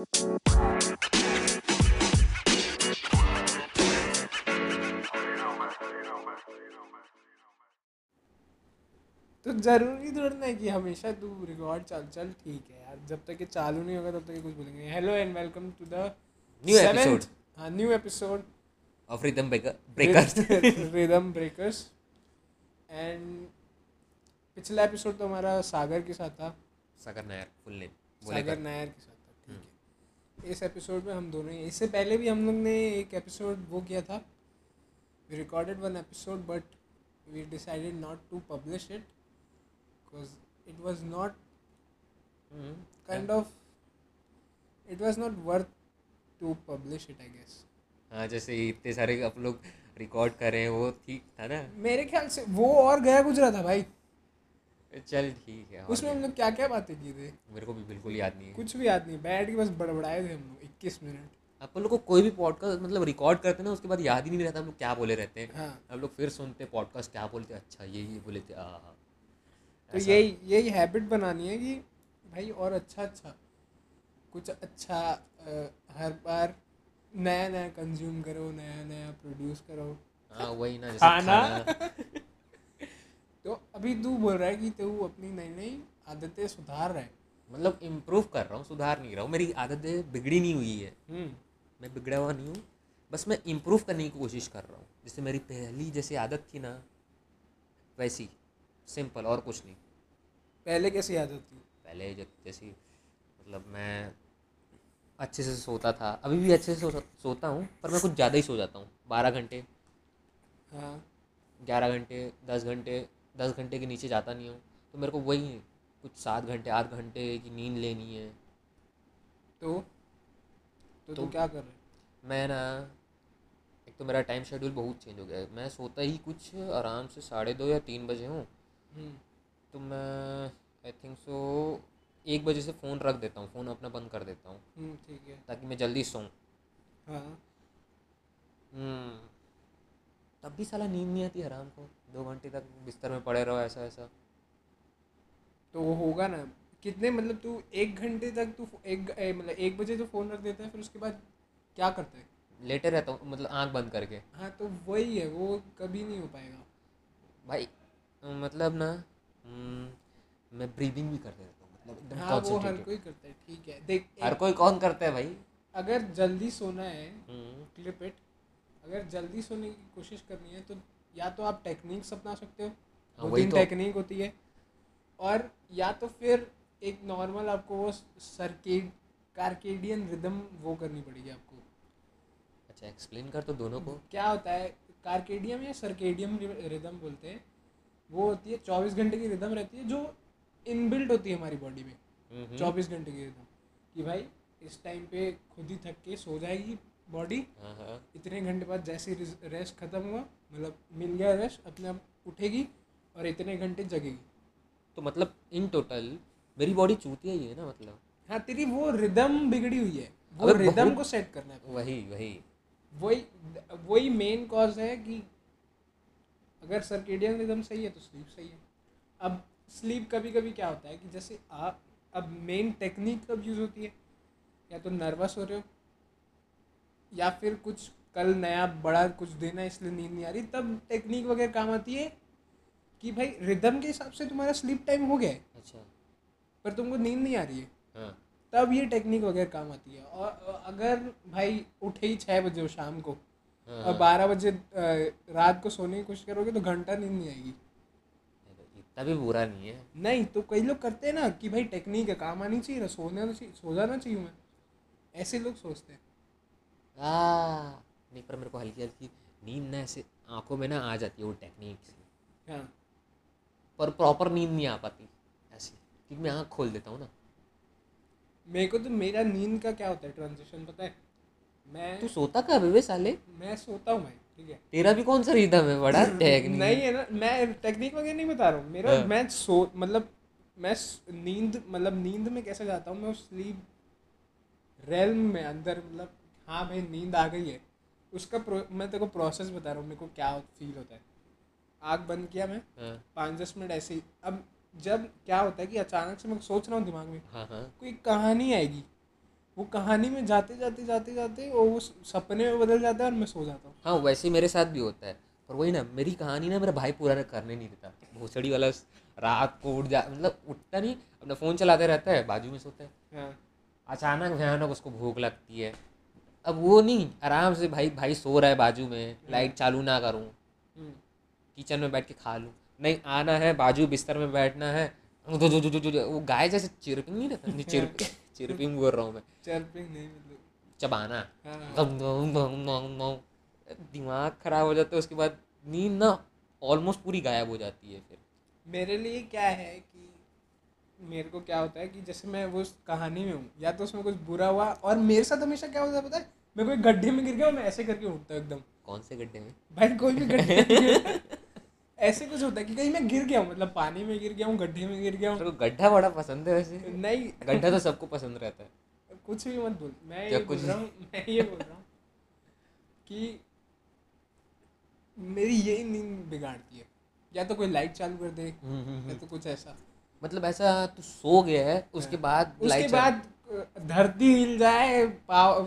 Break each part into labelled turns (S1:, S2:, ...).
S1: तो ज़रूरी थोड़ी ना कि हमेशा तू रिकॉर्ड चल चल ठीक है यार। जब तक ये चालू नहीं होगा तब तक ये कुछ बोलेंगे hello and welcome to the
S2: New episode.
S1: हाँ new episode
S2: of Rhythm Breakers
S1: Rhythm Breakers and पिछला एपिसोड तो हमारा सागर के साथ था।
S2: सागर नायर फुल नेम
S1: सागर नायर के साथ। इस एपिसोड में हम दोनों ही इससे पहले भी हम लोग ने एक एपिसोड वो किया था। We recorded one episode but we decided not to publish it because it was not kind of it was not worth to publish it I guess
S2: हाँ जैसे इतने सारे आप लोग रिकॉर्ड कर रहे हैं वो ठीक था ना?
S1: मेरे ख्याल से वो और गया गुजरा था भाई।
S2: चल ठीक है
S1: उसमें हम लोग क्या क्या बातें की थे?
S2: मेरे को भी बिल्कुल याद नहीं है।
S1: कुछ भी याद नहीं बैठ के बस बड़बड़ाए थे हम लोग इक्कीस मिनट।
S2: अपन लोग को कोई भी पॉडकास्ट मतलब रिकॉर्ड करते ना उसके बाद याद ही नहीं रहता हम लोग क्या बोले रहते हैं।
S1: हाँ।
S2: हम लोग फिर सुनते हैं पॉडकास्ट क्या बोलते हैं अच्छा ये ये बोले थे आ
S1: तो यही यही हैबिट बनानी है कि भाई और अच्छा अच्छा। कुछ अच्छा अ, हर बार नया नया कंज्यूम करो नया नया प्रोड्यूस करो।
S2: हाँ वही ना जैसे
S1: खाना। तो अभी तू बोल रहा है कि तू अपनी नई नई आदतें सुधार रहा है।
S2: मतलब इम्प्रूव कर रहा हूँ सुधार नहीं रहा हूँ। मेरी आदतें बिगड़ी नहीं हुई है।
S1: हम्म,
S2: मैं बिगड़ा हुआ नहीं हूँ बस मैं इम्प्रूव करने की कोशिश कर रहा हूँ। जैसे मेरी पहली जैसी आदत थी ना वैसी सिंपल और कुछ नहीं।
S1: पहले कैसी आदत थी?
S2: पहले जैसी मतलब मैं अच्छे से सोता था अभी भी अच्छे से सो, सोता हूँ पर मैं कुछ ज़्यादा ही सो जाता हूँ। बारह घंटे
S1: हाँ।
S2: ग्यारह घंटे दस घंटे दस घंटे के नीचे जाता नहीं हूँ। तो मेरे को वही कुछ सात घंटे आठ घंटे की नींद लेनी है।
S1: तो? तो तू क्या कर रहे है?
S2: मैं ना एक तो मेरा टाइम शेड्यूल बहुत चेंज हो गया है। मैं सोता ही कुछ आराम से साढ़े दो या तीन बजे हूँ।
S1: हम्म,
S2: तो मैं आई थिंक सो एक बजे से फ़ोन रख देता हूँ फ़ोन अपना बंद कर देता हूँ।
S1: हम्म, ठीक है।
S2: ताकि मैं जल्दी सोऊं।
S1: हाँ।
S2: हम्म, तब भी साला नींद नहीं आती आराम को। दो घंटे तक बिस्तर में पड़े रहो ऐसा ऐसा।
S1: तो वो होगा ना। कितने मतलब तू एक घंटे तक तू एक मतलब एक बजे तो फ़ोन रख देता है फिर उसके बाद क्या करता है?
S2: लेटे रहता हूँ मतलब आँख बंद करके।
S1: हाँ तो वही है वो कभी नहीं हो पाएगा।
S2: भाई मतलब ना हम्म, मैं ब्रीदिंग भी करते रहता हूँ मतलब एकदम
S1: हाँ वो हर कोई करता है ठीक है। देख
S2: हर कोई कौन करता है भाई?
S1: अगर जल्दी सोना है
S2: हम्म,
S1: क्लिप इट। अगर जल्दी सोने की कोशिश करनी है तो या तो आप टेक्निक्स अपना सकते हो
S2: हाँ,
S1: दो
S2: वही
S1: तीन
S2: तो।
S1: टेक्निक होती है और या तो फिर एक नॉर्मल आपको वो सर्केड कार्केडियन रिदम वो करनी पड़ेगी आपको।
S2: अच्छा एक्सप्लेन कर तो दोनों को।
S1: क्या होता है कार्केडियम या सर्केडियम रिदम बोलते हैं वो होती है चौबीस घंटे की रिदम रहती है जो इनबिल्ट होती है हमारी बॉडी में
S2: हम्म,
S1: चौबीस घंटे की रिदम कि भाई इस टाइम पे खुद ही थक के सो जाएगी बॉडी
S2: हाँ
S1: इतने घंटे बाद जैसे रेस्ट खत्म हुआ मतलब मिल गया रेस्ट अपने आप उठेगी और इतने घंटे जगेगी।
S2: तो मतलब इन टोटल मेरी बॉडी चूतिया ही है ना मतलब?
S1: हाँ तेरी वो रिदम बिगड़ी हुई है। वो रिदम को सेट करना है।
S2: वही वही।
S1: वही वही मेन कॉज है कि अगर सर्केडियन रिदम सही है तो स्लीप सही है। अब स्लीप कभी कभी क्या होता है कि जैसे आप अब मेन टेक्निक कब यूज़ होती है? या तो नर्वस हो रहे हो या फिर कुछ कल नया बड़ा कुछ देना है इसलिए नींद नहीं आ रही तब टेक्निक वगैरह काम आती है कि भाई रिदम के हिसाब से तुम्हारा स्लीप टाइम हो गया है।
S2: अच्छा।
S1: पर तुमको नींद नहीं आ रही है।
S2: हाँ।
S1: तब ये टेक्निक वगैरह काम आती है। और अगर भाई उठे ही छः बजे हो शाम को
S2: हाँ,
S1: और बारह बजे रात को सोने की कोशिश करोगे तो घंटा नींद नहीं आएगी।
S2: इतना भी बुरा नहीं है।
S1: नहीं तो कई लोग करते हैं ना कि भाई टेक्निक है काम आनी चाहिए ना सोना चाहिए सो जाना चाहिए मैं ऐसे लोग सोचते हैं।
S2: नहीं पर मेरे को हल्की हल्की नींद ना ऐसे आँखों में ना आ जाती है वो टेक्निक से।
S1: हाँ
S2: पर प्रॉपर नींद नहीं आ पाती ऐसे। क्योंकि मैं आँख खोल देता हूँ ना।
S1: मेरे को तो मेरा नींद का क्या होता है ट्रांजिशन पता है? मैं
S2: तू सोता कब है बे साले?
S1: मैं सोता हूँ भाई ठीक है।
S2: तेरा भी कौन सा रिदम है? बड़ा टेक्निक
S1: नहीं है ना मैं टेक्निक वगैरह नहीं बता रहा हूँ। मेरा
S2: हाँ।
S1: मैं सो मतलब मैं नींद मतलब नींद में कैसे जाता हूँ? मैं उस स्लीप रेलम में अंदर मतलब हाँ भाई नींद आ गई है। उसका प्रो, मैं तेरे को प्रोसेस बता रहा हूँ मेरे को क्या फील होता है। आग बंद किया मैं
S2: हाँ।
S1: पाँच दस मिनट ऐसे ही। अब जब क्या होता है कि अचानक से मैं सोच रहा हूँ दिमाग में
S2: हाँ हाँ।
S1: कोई कहानी आएगी। वो कहानी में जाते जाते जाते जाते वो उस सपने में बदल जाता है और मैं सो जाता हूँ।
S2: हाँ वैसे मेरे साथ भी होता है। पर वही ना मेरी कहानी ना मेरा भाई पूरा करने नहीं देता। भोसड़ी वाला रात को उठ जा मतलब उठता नहीं अपना फ़ोन चलाते रहता है बाजू में सोता है।
S1: हाँ।
S2: अचानक भयानक उसको भूख लगती है। अब वो नहीं आराम से भाई भाई सो रहा है बाजू में लाइट चालू ना करूँ।
S1: हम्म,
S2: किचन में बैठ के खा लूँ। नहीं आना है बाजू बिस्तर में बैठना है। दो दो दो दो वो गाय जैसे चिरपिंग नहीं रहता? नहीं चिरपिंग चिरपिंग बोल रहा हूँ मैं।
S1: चर्पिंग नहीं मतलब।
S2: चबाना।
S1: हाँ।
S2: दिमाग खराब हो जाता है उसके बाद नींद ना ऑलमोस्ट पूरी गायब हो जाती है फिर।
S1: मेरे लिए क्या है मेरे को क्या होता है कि जैसे मैं वो उस कहानी में हूँ या तो उसमें कुछ बुरा हुआ और मेरे साथ हमेशा क्या होता है पता है? मैं कोई गड्ढे में गिर गया और मैं ऐसे करके उठता हूँ एकदम।
S2: कौन से गड्ढे में?
S1: भाई कोई भी गड्ढे ऐसे कुछ होता है कि कहीं मैं गिर गया हूँ मतलब पानी में गिर गया हूँ गड्ढे में गिर गया हूँ।
S2: को गड्ढा बड़ा पसंद है वैसे।
S1: नहीं।
S2: गड्ढा तो सबको पसंद रहता है।
S1: कुछ भी मत बोल मैं ये बोल रहा हूँ मैं ये बोल रहा हूँ कि मेरी यही नींद बिगाड़ती है। या तो कोई लाइट चालू कर दे
S2: हम्म, हम्म,
S1: या
S2: हम्म।
S1: तो कुछ ऐसा।
S2: मतलब ऐसा तू सो गया है उसके बाद
S1: हाँ। उसके बाद धरती हिल जाए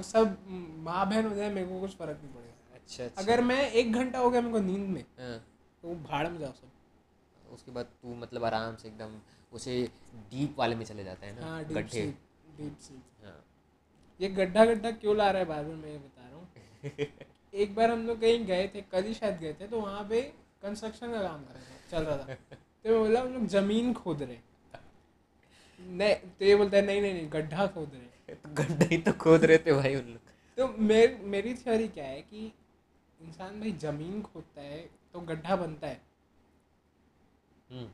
S1: सब माँ बहन हो जाए मेरे को कुछ फ़र्क नहीं पड़ेगा।
S2: अच्छा अच्छा।
S1: अगर मैं एक घंटा हो गया मेरे को नींद में
S2: हाँ,
S1: तो भाड़ में जाओ सब।
S2: उसके बाद तू मतलब आराम से एकदम उसे डीप वाले में चले जाते हैं ना
S1: हाँ
S2: गड्ढे।
S1: डीप
S2: हाँ।
S1: ये गड्ढा गड्ढा क्यों ला रहा है बार बार मैं ये बता रहा हूँ। एक बार हम लोग कहीं गए थे कल ही शायद गए थे तो वहाँ पे कंस्ट्रक्शन का काम कर रहा था चल रहा था। तो मैं बोला हम लोग ज़मीन खोद रहे नहीं तो ये बोलता है नहीं नहीं नहीं गड्ढा खोद रहे
S2: तो गड्ढा ही तो खोद रहे थे भाई उन लोग।
S1: तो मेर मेरी थ्योरी क्या है कि इंसान भाई ज़मीन खोदता है तो गड्ढा बनता है।
S2: हम्म,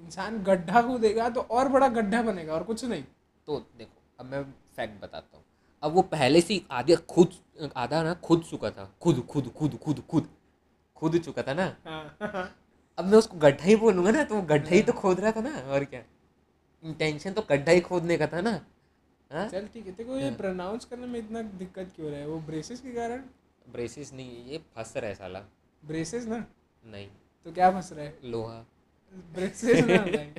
S1: इंसान गड्ढा खोदेगा तो और बड़ा गड्ढा बनेगा और कुछ नहीं।
S2: तो देखो अब मैं फैक्ट बताता हूँ। अब वो पहले से आधा खुद आधा ना खुद चुका था। खुद खुद खुद खुद खुद खुद चुका था ना?
S1: हाँ।
S2: अब मैं उसको गड्ढा ही बोलूँगा ना तो वो गड्ढा ही तो खोद रहा था ना और क्या? इंटेंशन तो गड्ढा ही खोदने का था ना। हाँ?
S1: चल ठीक है देखो ये प्रोनाउंस करने में इतना दिक्कत क्यों रहा है? वो ब्रेसेस के कारण?
S2: ब्रेसिस नहीं ये फंस रहा है साला।
S1: ब्रेसेस ना?
S2: नहीं।
S1: तो क्या फंस रहा है?
S2: लोहा।
S1: ब्रेसेस ना भाई।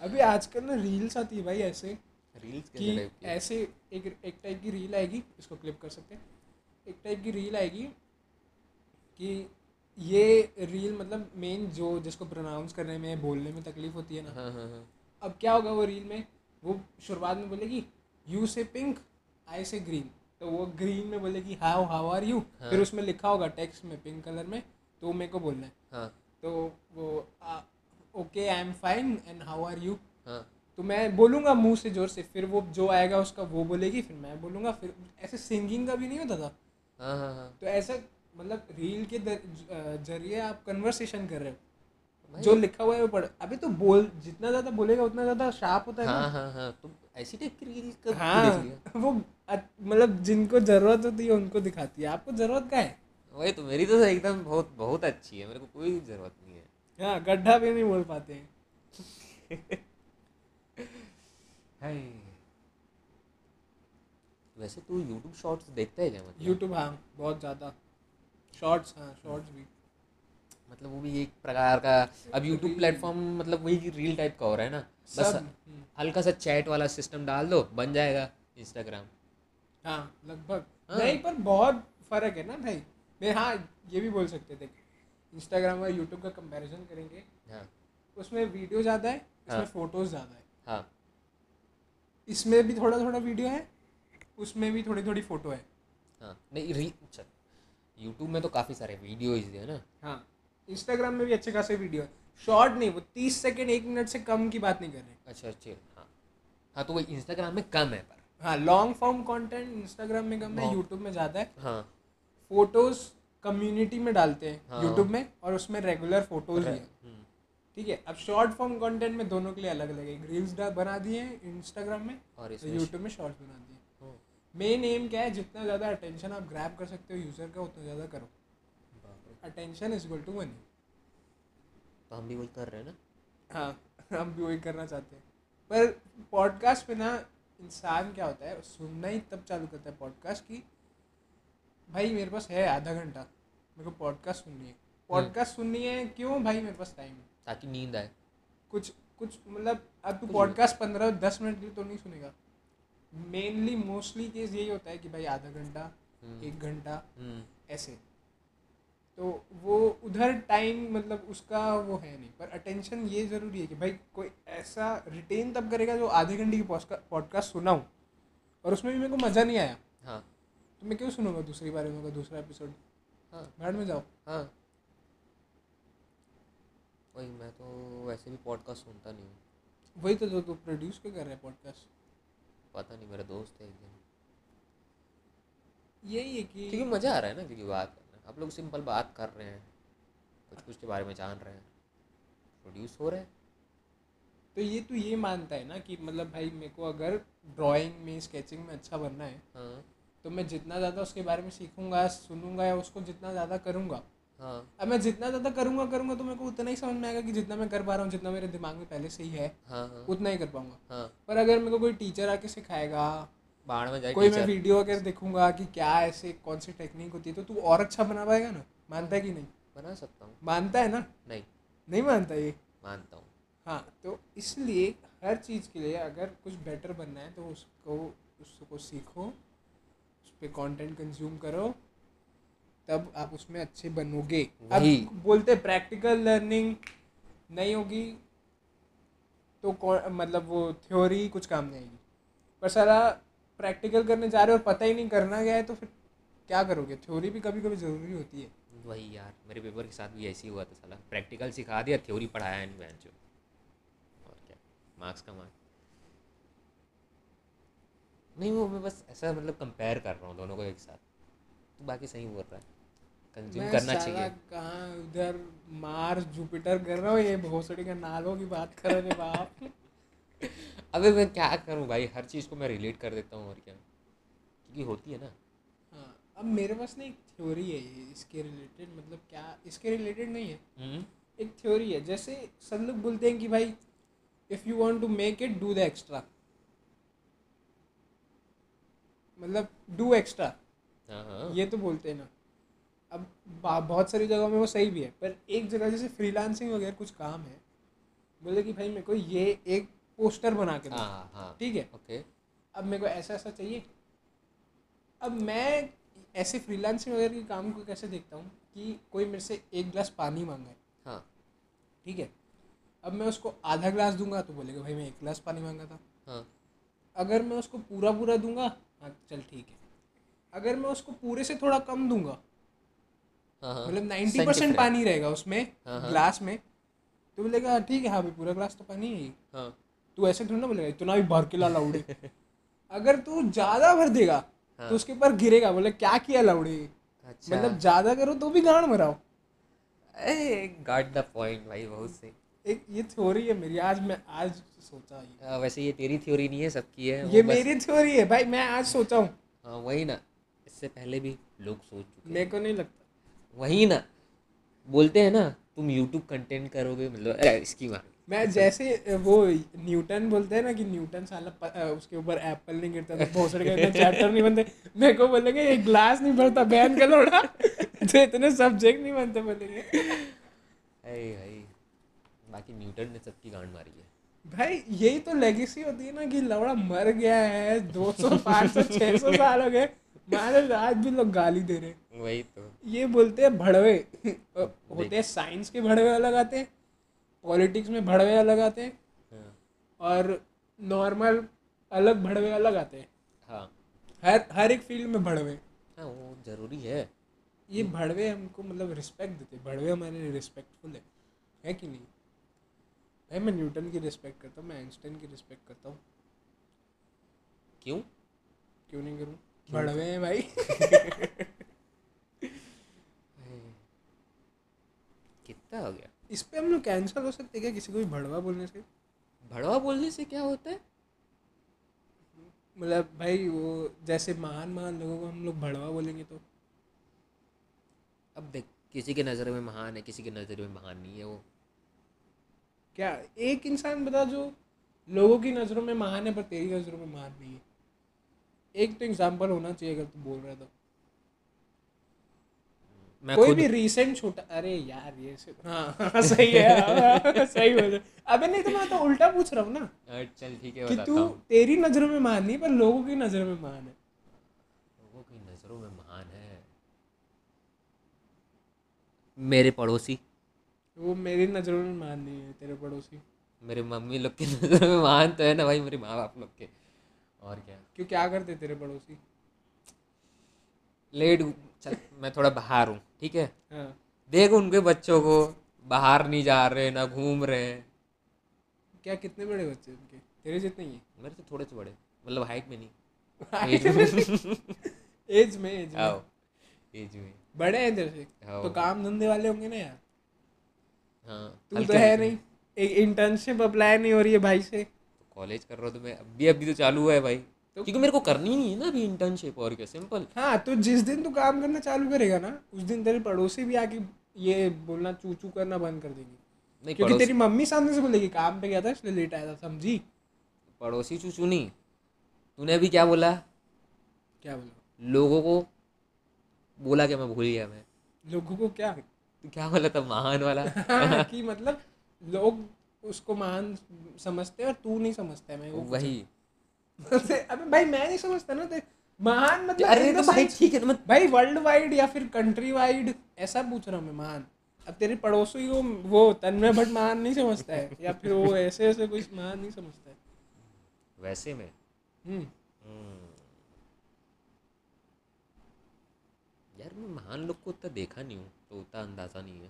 S1: अभी आजकल ना रील्स आती है भाई ऐसे
S2: रील्स
S1: की ऐसे एक एक टाइप की रील आएगी इसको क्लिप कर सकते हैं। एक टाइप की रील आएगी कि ये रील मतलब मेन जो जिसको प्रोनाउंस करने में बोलने में तकलीफ़ होती है ना।
S2: हाँ हाँ हाँ।
S1: अब क्या होगा वो रील में? वो शुरुआत में बोलेगी यू से पिंक आई से ग्रीन तो वो ग्रीन में बोलेगी हाउ हाउ आर यू फिर उसमें लिखा होगा टेक्स्ट में पिंक कलर में तो मेरे को बोलना है।
S2: हाँ।
S1: तो वो okay I am fine and how are you
S2: हाँ।
S1: तो मैं बोलूँगा मुँह से ज़ोर से फिर वो जो आएगा उसका वो बोलेगी फिर मैं बोलूँगा फिर ऐसे सिंगिंग का भी नहीं होता था?
S2: हाँ हाँ हाँ।
S1: तो ऐसा मतलब रील के ज़रिए आप कन्वर्सेशन कर रहे हो। जो लिखा हुआ है वो पढ़ अभी तो बोल जितना ज़्यादा बोलेगा उतना ज़्यादा शार्प होता है ना।
S2: हाँ हाँ हाँ तुम ऐसी टाइप की रील देख
S1: हाँ वो मतलब जिनको ज़रूरत होती है उनको दिखाती है। आपको ज़रूरत का है?
S2: वही तो मेरी तो एकदम बहुत बहुत अच्छी है मेरे को कोई ज़रूरत नहीं है।
S1: हाँ गड्ढा भी नहीं बोल पाते हैं।
S2: वैसे तू यूट्यूब शॉर्ट्स देखता है क्या मतलब?
S1: यूट्यूब हाँ बहुत ज़्यादा। शॉर्ट्स हाँ शॉर्ट्स भी।
S2: मतलब वो भी एक प्रकार का अब यूट्यूब प्लेटफॉर्म मतलब वही रील टाइप का हो रहा है ना। बस
S1: सब हम्म,
S2: हल्का सा चैट वाला सिस्टम डाल दो बन जाएगा इंस्टाग्राम
S1: हाँ लगभग।
S2: हाँ।
S1: नहीं पर बहुत फ़र्क है ना भाई। मैं हाँ ये भी बोल सकते थे। इंस्टाग्राम और यूट्यूब का कंपैरिजन करेंगे।
S2: हाँ।
S1: उसमें वीडियो ज़्यादा है इसमें
S2: हाँ।
S1: फ़ोटोज़ ज़्यादा है।
S2: हाँ।
S1: इसमें भी थोड़ा थोड़ा वीडियो है उसमें भी थोड़ी थोड़ी फ़ोटो है।
S2: हाँ नहीं री अच्छा। यूट्यूब में तो काफ़ी सारे वीडियोज़ है ना।
S1: हाँ इंस्टाग्राम में भी अच्छे खासे वीडियो है। शॉर्ट नहीं वो तीस सेकेंड एक मिनट से कम की बात नहीं कर रहे।
S2: अच्छा अच्छा हाँ। हाँ तो वो इंस्टाग्राम में कम है पर।
S1: हाँ लॉन्ग फॉर्म कंटेंट इंस्टाग्राम में कम है
S2: हाँ।
S1: यूट्यूब में ज़्यादा है।
S2: हाँ।
S1: फ़ोटोज़ कम्युनिटी में डालते हैं
S2: हाँ।
S1: यूट्यूब में और उसमें रेगुलर फ़ोटोज़ भी है।
S2: हम्म,
S1: ठीक है अब शॉर्ट फॉर्म कंटेंट में दोनों के लिए अलग अलग है रील्स बना दिए हैं इंस्टाग्राम में
S2: और
S1: तो यूट्यूब में शॉर्ट्स बना दिए
S2: हाँ,
S1: मेन एम क्या है? जितना ज़्यादा अटेंशन आप ग्रैप कर सकते हो यूज़र का उतना ज़्यादा करो। Attention is equal to money
S2: तो हम भी वही कर रहे हैं ना?
S1: हाँ हम भी वही करना चाहते हैं। पर पॉडकास्ट पे ना इंसान क्या होता है? सुनना ही तब चालू करता है पॉडकास्ट की भाई मेरे पास है आधा घंटा मेरे को पॉडकास्ट सुननी है। पॉडकास्ट सुननी है? क्यों भाई मेरे पास टाइम है?
S2: ताकि नींद आए।
S1: कुछ कुछ मतलब अब तू पॉडकास्ट पंद्रह दस मिनट के लिए तो नहीं सुनेगा। मेनली मोस्टली केस यही होता है कि भाई आधा घंटा
S2: हम्म,
S1: एक घंटा
S2: हम्म,
S1: ऐसे। तो वो उधर टाइम मतलब उसका वो है नहीं पर अटेंशन ये ज़रूरी है कि भाई कोई ऐसा रिटेन तब करेगा जो आधे घंटे की पॉडकास्ट सुना हूँ और उसमें भी मेरे को मज़ा नहीं आया।
S2: हाँ।
S1: तो मैं क्यों सुनूँगा दूसरी बार में दूसरा एपिसोड
S2: हाँ।
S1: भाड़ में जाओ।
S2: हाँ। वही मैं तो वैसे भी पॉडकास्ट सुनता नहीं हूँ।
S1: वही तो जो तू प्रोड्यूस क्यों कर रहा है पॉडकास्ट
S2: पता नहीं मेरा दोस्त है एक दिन।
S1: यही है कि
S2: क्योंकि मज़ा आ रहा है ना क्योंकि बात करना। आप लोग सिंपल बात कर रहे हैं कुछ कुछ के बारे में जान रहे हैं प्रोड्यूस हो रहे हैं।
S1: तो ये तू ये मानता है ना कि मतलब भाई मेरे को अगर ड्राइंग में स्केचिंग में अच्छा बनना है
S2: हाँ।
S1: तो मैं जितना ज़्यादा उसके बारे में सीखूँगा सुनूँगा या उसको जितना ज़्यादा करूँगा
S2: हाँ।
S1: अब मैं जितना ज़्यादा करूँगा करूँगा तो मेरे को उतना ही समझ में आएगा कि जितना मैं कर पा रहा हूँ जितना मेरे दिमाग में पहले से ही है
S2: हाँ हाँ।
S1: उतना ही कर पाऊँगा।
S2: हाँ।
S1: पर अगर मेरे को कोई टीचर आके सिखाएगा
S2: बाढ़ में जाए
S1: कोई मैं वीडियो अगर देखूँगा कि क्या ऐसे कौन सी टेक्निक होती है तो तू और अच्छा बना पाएगा ना? मानता है कि नहीं?
S2: बना सकता हूँ।
S1: मानता है ना?
S2: नहीं।
S1: नहीं मानता ये?
S2: मानता हूँ।
S1: हाँ तो इसलिए हर चीज़ के लिए अगर कुछ बेटर बनना है तो उसको उसको सीखो उस पर कॉन्टेंट कंज्यूम करो। तब आप उसमें अच्छे बनोगे। अब बोलते प्रैक्टिकल लर्निंग नहीं होगी तो कौन मतलब वो थ्योरी कुछ काम नहीं आएगी। पर सारा प्रैक्टिकल करने जा रहे हो और पता ही नहीं करना क्या है तो फिर क्या करोगे? थ्योरी भी कभी कभी ज़रूरी होती है।
S2: वही यार मेरे पेपर के साथ भी ऐसे ही हुआ था साला। प्रैक्टिकल सिखा दिया थ्योरी पढ़ाया बहन जो। और क्या मार्क्स का मार्क्स नहीं वो मैं बस ऐसा मतलब कंपेयर कर रहा हूँ दोनों को एक साथ। तो बाकी सही बोल रहा है। कंज्यूम करना चाहिए।
S1: कहाँ उधर मार्स जुपिटर कर रहा हूँ ये भोसड़ी का नालों की बात कर रहे बाप।
S2: अबे मैं क्या करूँ भाई? हर चीज़ को मैं रिलेट कर देता हूँ और क्या? क्योंकि होती है ना।
S1: हाँ अब मेरे पास ना एक थ्योरी है ये इसके रिलेटेड मतलब क्या इसके रिलेटेड नहीं है।
S2: हम्म,
S1: एक थ्योरी है जैसे सब लोग बोलते हैं कि भाई if you want to make it do the extra मतलब डू एक्स्ट्रा ये तो बोलते हैं ना। अब बहुत सारी जगहों में वो सही भी है पर एक जगह जैसे फ्रीलांसिंग वगैरह कुछ काम है बोले कि भाई मेरे को ये एक पोस्टर बना के दो।
S2: हाँ हाँ।
S1: ठीक है?
S2: ओके।
S1: अब मेरे को ऐसा ऐसा चाहिए। अब मैं ऐसे फ्रीलांसिंग वगैरह के काम को कैसे देखता हूँ कि कोई मेरे से एक गिलास पानी मांगा? है।
S2: हाँ
S1: ठीक है? अब मैं उसको आधा गिलास दूँगा तो बोलेगा भाई मैं एक गिलास पानी मांगा था।
S2: हाँ।
S1: अगर मैं उसको पूरा पूरा दूँगा हाँ चल ठीक है। अगर मैं उसको पूरे से थोड़ा कम दूँगा
S2: हाँ हाँ।
S1: मतलब नाइन्टी परसेंट पानी रहेगा उसमें
S2: हाँ, हाँ।
S1: ग्लास में तो बोलेगा "हाँ, ठीक है हाँ भाई पूरा ग्लास तो पानी है हाँ। तू ऐसे थोड़ा ना बोलेगा इतना भी भर के ला लाउडे। अगर तू ज़्यादा भर देगा
S2: हाँ।
S1: तो उसके ऊपर गिरेगा बोले क्या किया लाउडे?
S2: अच्छा।
S1: मतलब ज़्यादा करो तो भी गांड मराओ।
S2: गॉट द पॉइंट भाई बहुत सही।
S1: एक ये थ्योरी है मेरी आज मैं आज सोचा
S2: हाँ, वैसे ये तेरी थ्योरी नहीं है सबकी है
S1: ये मेरी थ्योरी है भाई मैं आज सोचा हूँ।
S2: हाँ वही ना। इससे पहले भी लोग सोच चुके हैं।
S1: मेरे को नहीं लगता।
S2: वही ना। बोलते हैं ना तुम यूट्यूब कंटेंट करोगे मतलब इसकी मार
S1: मैं जैसे वो न्यूटन बोलते हैं ना कि न्यूटन साला उसके ऊपर एप्पल नहीं गिरता तो भोसड़े का इतना चैप्टर नहीं बनते। मेरे को बोलेंगे एक ग्लास नहीं भरता बैन का लोड़ा तो इतने सब्जेक्ट नहीं बनते बोलेंगे।
S2: अरे भाई बाकी न्यूटन ने सबकी गांड मारी है।
S1: भाई यही तो लेगेसी होती है ना कि लवड़ा मर गया है 200 500 600 साल हो गए। महाराज आज भी लोग गाली दे रहे
S2: वही तो।
S1: ये बोलते हैं भड़वे। होते हैं साइंस के भड़वे अलग आते हैं पॉलिटिक्स में भड़वे अलग आते हैं
S2: हाँ।
S1: और नॉर्मल अलग भड़वे अलग आते हैं।
S2: हाँ।
S1: हर हर एक फ़ील्ड में भड़वे।
S2: हाँ वो ज़रूरी है।
S1: ये भड़वे हमको मतलब रिस्पेक्ट देते भड़वे हमारे लिए रिस्पेक्टफुल है। है कि नहीं? भाई मैं न्यूटन की रिस्पेक्ट करता हूँ मैं आइंस्टाइन की रिस्पेक्ट करता हूँ।
S2: क्यों?
S1: क्यों नहीं करूँ? भड़वे हैं भाई।
S2: कितना हो गया?
S1: इस पे हम लोग कैंसिल हो सकते हैं क्या किसी को भी भड़वा बोलने से?
S2: भड़वा बोलने से क्या होता है?
S1: मतलब भाई वो जैसे महान महान लोगों को हम लोग भड़वा बोलेंगे तो।
S2: अब देख किसी के नज़र में महान है किसी के नज़र में महान नहीं है वो।
S1: क्या एक इंसान बता जो लोगों की नज़रों में महान है पर तेरी नज़रों में महान नहीं है? एक तो एग्ज़ाम्पल होना चाहिए अगर तू बोल रहा है तो।
S2: मैं
S1: कोई भी रीसेंट छोटा अरे यार ये से हाँ हाँ सही है हाँ, सही बोल अबे नहीं तो मैं तो उल्टा पूछ रहा हूँ ना।
S2: चल ठीक है
S1: कि तू तेरी नज़रों में महान नहीं पर लोगों की नज़र में महान है।
S2: लोगों की नज़रों में महान है। मेरे पड़ोसी।
S1: वो मेरी नज़रों में महान नहीं है तेरे पड़ोसी।
S2: मेरे मम्मी लोग की नज़र में महान तो है ना भाई मेरे माँ बाप लोग के। और क्या?
S1: क्यों क्या करते तेरे पड़ोसी?
S2: लेट चल मैं थोड़ा बाहर हूँ ठीक है?
S1: हाँ।
S2: देख उनके बच्चों को बाहर नहीं जा रहे ना घूम रहे हैं।
S1: क्या कितने बड़े बच्चे उनके? तेरे जितने ही
S2: मेरे से थोड़े से बड़े मतलब हाइट में नहीं। एज में
S1: एज में एज में।
S2: एज में।
S1: बड़े हैं तेरे से। तो काम धंधे वाले होंगे ना यार।
S2: हाँ
S1: तू तो है नहीं। एक इंटर्नशिप अप्लाई नहीं हो रही है भाई से।
S2: कॉलेज कर रहा हूँ तो मैं अभी अभी तो चालू हुआ है भाई।
S1: तो-
S2: क्योंकि मेरे को करनी नहीं है ना अभी इंटर्नशिप और क्या सिंपल
S1: हाँ तो जिस दिन तू काम करना चालू करेगा ना उस दिन तेरे पड़ोसी भी आके ये बोलना चू चू करना बंद कर देंगे।
S2: नहीं
S1: क्योंकि तेरी मम्मी सामने से बोलेगी काम पे गया था इसलिए लेट आया था समझी?
S2: पड़ोसी चू चू नहीं। तूने अभी क्या बोला?
S1: क्या बोला?
S2: लोगों को बोला क्या? मैं भूल गया मैं।
S1: लोगों को क्या?
S2: क्या बोला था? महान वाला।
S1: कि मतलब लोग उसको महान समझते हैं और तू नहीं समझता है मैं वो
S2: वही।
S1: अबे भाई मैं नहीं समझता ना ते- महान मतलब
S2: अरे तो भाई ठीक है मत
S1: भाई वर्ल्ड वाइड या फिर कंट्री वाइड ऐसा पूछ रहा हूँ मैं महान। अब तेरे पड़ोसी को वो तन्मय भट्ट महान नहीं समझता है या फिर वो ऐसे ऐसे कोई महान नहीं समझता है।
S2: वैसे में?
S1: हम्म।
S2: हम्म। यार मैं महान लोग को उतना देखा नहीं हूँ तो उतना अंदाज़ा नहीं है।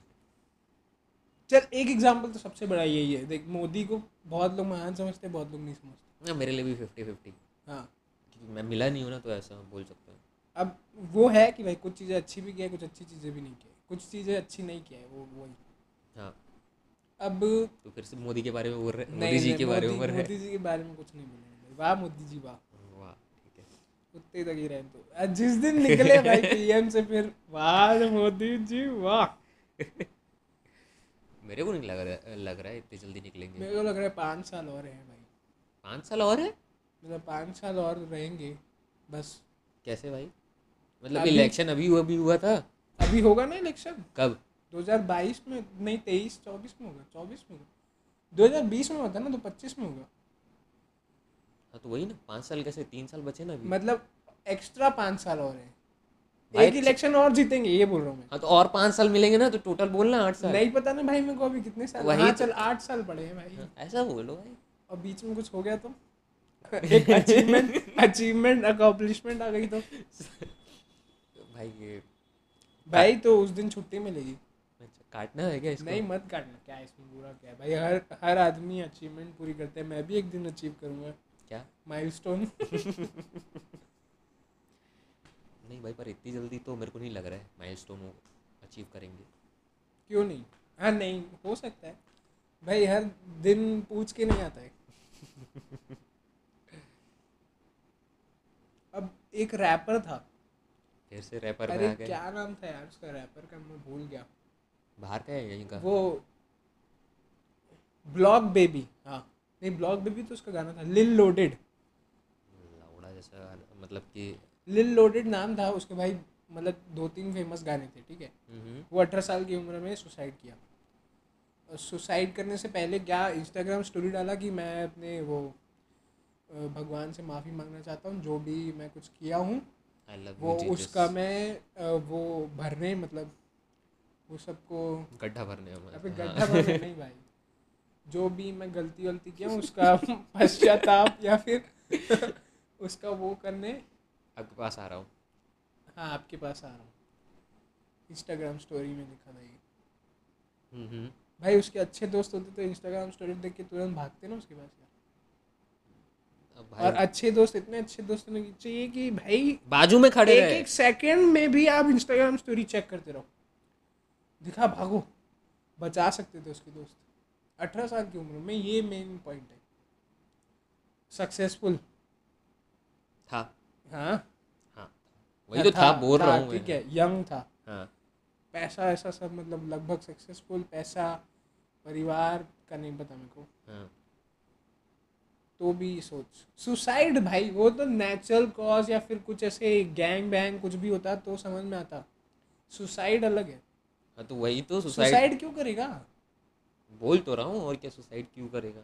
S1: चल एक एग्जांपल तो सबसे बड़ा यही है। देख मोदी को बहुत लोग महान समझते हैं बहुत लोग नहीं समझते।
S2: ना मेरे लिए भी फिफ्टी फिफ्टी
S1: हाँ।
S2: क्योंकि मैं मिला नहीं हूँ ना तो ऐसा बोल सकता हूँ।
S1: अब वो है कि भाई कुछ चीज़ें अच्छी भी किया है कुछ अच्छी चीज़ें भी नहीं की है। कुछ चीज़ें अच्छी नहीं किया है वो वही।
S2: हाँ।
S1: अब
S2: तो फिर से मोदी के बारे में बोल रहे मोदी जी के बारे में बोल रहे
S1: मोदी जी के बारे में कुछ नहीं बोलेंगे वाह मोदी जी वाह।
S2: वाह ठीक है।
S1: उतने तक ही रहे तो जिस दिन निकले भाई पीएम से फिर वाह मोदी जी वाह।
S2: मेरे को नहीं लग रहा लग रहा है इतनी जल्दी निकलेंगे।
S1: मेरे को लग रहा है पाँच साल और हैं भाई।
S2: पाँच साल और है?
S1: मतलब पाँच साल और रहेंगे बस।
S2: कैसे भाई? मतलब इलेक्शन अभी हुआ भी हुआ था?
S1: अभी होगा ना इलेक्शन
S2: कब?
S1: 2022 में नहीं तेईस चौबीस में होगा चौबीस में होगा। 2020 में होता ना तो पच्चीस में होगा।
S2: हाँ तो वही ना पाँच साल कैसे तीन साल बचे ना अभी।
S1: मतलब एक्स्ट्रा पाँच साल और हैं। एक इलेक्शन और जीतेंगे ये बोल रहा हूँ
S2: हाँ तो और पाँच साल मिलेंगे ना तो टोटल बोलना आठ साल।
S1: नहीं पता ना भाई मेरे को अभी कितने साल
S2: वही
S1: हाँ
S2: तो-
S1: चल आठ साल पड़े हैं भाई।
S2: ऐसा बोलो भाई।
S1: और बीच में कुछ हो गया तो? एक अचीवमेंट अचीवमेंट अकॉम्प्लिशमेंट आ गई तो?
S2: भाई ये
S1: भाई तो उस दिन छुट्टी मिलेगी।
S2: अच्छा, काटना है क्या इसको?
S1: नहीं मत काटना क्या इसमें बुरा क्या भाई हर हर आदमी अचीवमेंट पूरी करते हैं मैं भी एक दिन अचीव करूँगा।
S2: क्या?
S1: माइलस्टोन
S2: नहीं भाई पर इतनी जल्दी तो मेरे को नहीं लग रहा है माइलस्टोन अचीव करेंगे।
S1: क्यों नहीं? हाँ नहीं हो सकता है। भाई हर दिन पूछ के नहीं आता है। अब एक रैपर था।
S2: फिर से रैपर में
S1: अरे
S2: आ गए
S1: क्या नाम था यार उसका रैपर का? मैं भूल गया।
S2: बाहर का है यहीं का?
S1: वो ब्लॉक बेबी हाँ। नहीं ब्लॉक बेबी तो उसका गाना था। लिल लोडेड
S2: लौड़ा जैसा मतलब कि
S1: लिल लोडेड नाम था उसके भाई मतलब दो तीन फ़ेमस गाने थे ठीक है?
S2: हम्म,
S1: वो अठारह साल की उम्र में सुसाइड किया। और सुसाइड करने से पहले क्या इंस्टाग्राम स्टोरी डाला कि मैं अपने वो भगवान से माफ़ी मांगना चाहता हूँ जो भी मैं कुछ किया हूँ वो उसका मैं वो भरने मतलब वो सबको
S2: गड्ढा भरने
S1: अबे गड्ढा भरने नहीं भाई। जो भी मैं गलती वलती किया उसका पश्चाताप या फिर उसका वो करने
S2: आपके पास आ रहा हूँ।
S1: हाँ आपके पास आ रहा हूँ। इंस्टाग्राम स्टोरी में लिखा था ये।
S2: हम्म, हम्म।
S1: भाई उसके अच्छे दोस्त होते तो इंस्टाग्राम स्टोरी देख के तुरंत भागते ना उसके पास यार। और अच्छे दोस्त इतने अच्छे दोस्त होने चाहिए कि भाई
S2: बाजू में खड़े
S1: एक एक सेकंड में भी आप इंस्टाग्राम स्टोरी चेक करते रहो। दिखा भागो। बचा सकते थे उसके दोस्त। अठारह साल की उम्र में ये मेन पॉइंट है। सक्सेसफुल
S2: था
S1: हाँ।
S2: हाँ। वही तो था बोल रहा हूँ
S1: ठीक है यंग था।
S2: हाँ।
S1: पैसा ऐसा सब मतलब लगभग सक्सेसफुल पैसा परिवार का नहीं पता मेरे को।
S2: हाँ।
S1: तो भी सोच। सुसाइड भाई वो तो नेचुरल कॉज या फिर कुछ ऐसे गैंग बैंग कुछ भी होता तो समझ में आता। सुसाइड अलग है।
S2: हाँ तो वही तो सुसाइड
S1: सुसाइड क्यों करेगा?
S2: बोल तो रहा हूँ और क्या सुसाइड क्यों करेगा?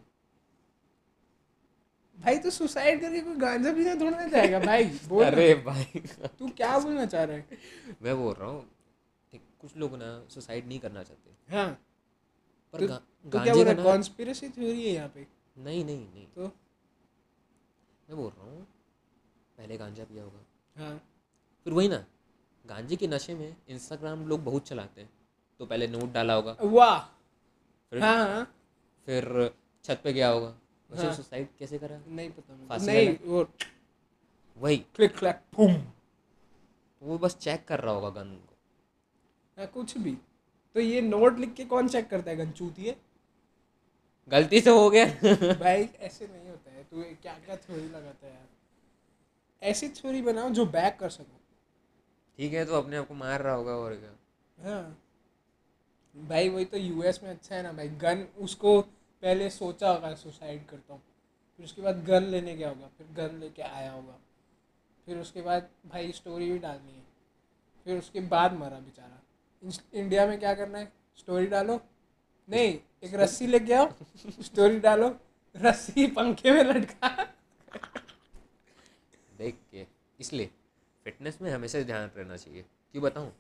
S1: भाई तो सुसाइड करके कोई गांजा पीना थोड़ा ना जाएगा भाई बोल
S2: अरे भाई।
S1: तू क्या बोलना चाह रहा है?
S2: मैं बोल रहा हूँ कुछ लोग ना सुसाइड नहीं करना चाहते।
S1: हाँ।
S2: पर
S1: तो- तो क्या
S2: गांजे
S1: बोल रहा
S2: ना
S1: कॉन्स्पिरेसी थ्योरी है यहाँ पे।
S2: नहीं नहीं नहीं।
S1: तो?
S2: मैं बोल रहा हूँ पहले गांजा पिया होगा।
S1: हाँ।
S2: फिर वही ना गांजे के नशे में इंस्टाग्राम लोग बहुत चलाते हैं। तो पहले नोट डाला होगा।
S1: वाह।
S2: फिर
S1: हाँ हाँ।
S2: फिर छत पे गया होगा। वैसे
S1: हाँ।
S2: सुसाइड कैसे करा?
S1: नहीं पता नहीं वो
S2: वही।
S1: क्लिक क्लैक बूम
S2: वो बस चेक कर रहा होगा गन को।
S1: हाँ, कुछ भी। तो ये नोट लिख के कौन चेक करता है गनचूती है
S2: गलती से हो गया।
S1: भाई ऐसे नहीं होता है। तू क्या क्या थ्योरी लगाता है यार। ऐसी थ्योरी बनाओ जो बैक कर सको।
S2: ठीक है तो अपने आप को मार रहा होगा और क्या?
S1: हाँ। भाई वही तो यूएस में अच्छा है ना भाई। गन उसको पहले सोचा होगा सुसाइड करता हूँ। फिर उसके बाद गन लेने गया होगा फिर गन लेके आया होगा। फिर उसके बाद भाई स्टोरी भी डालनी है। फिर उसके बाद मरा बेचारा। इंडिया में क्या करना है? स्टोरी डालो। नहीं एक रस्सी लेके आओ स्टोरी डालो। रस्सी पंखे में लटका।
S2: देख के इसलिए फिटनेस में हमेशा ध्यान रहना चाहिए। क्यों बताऊँ?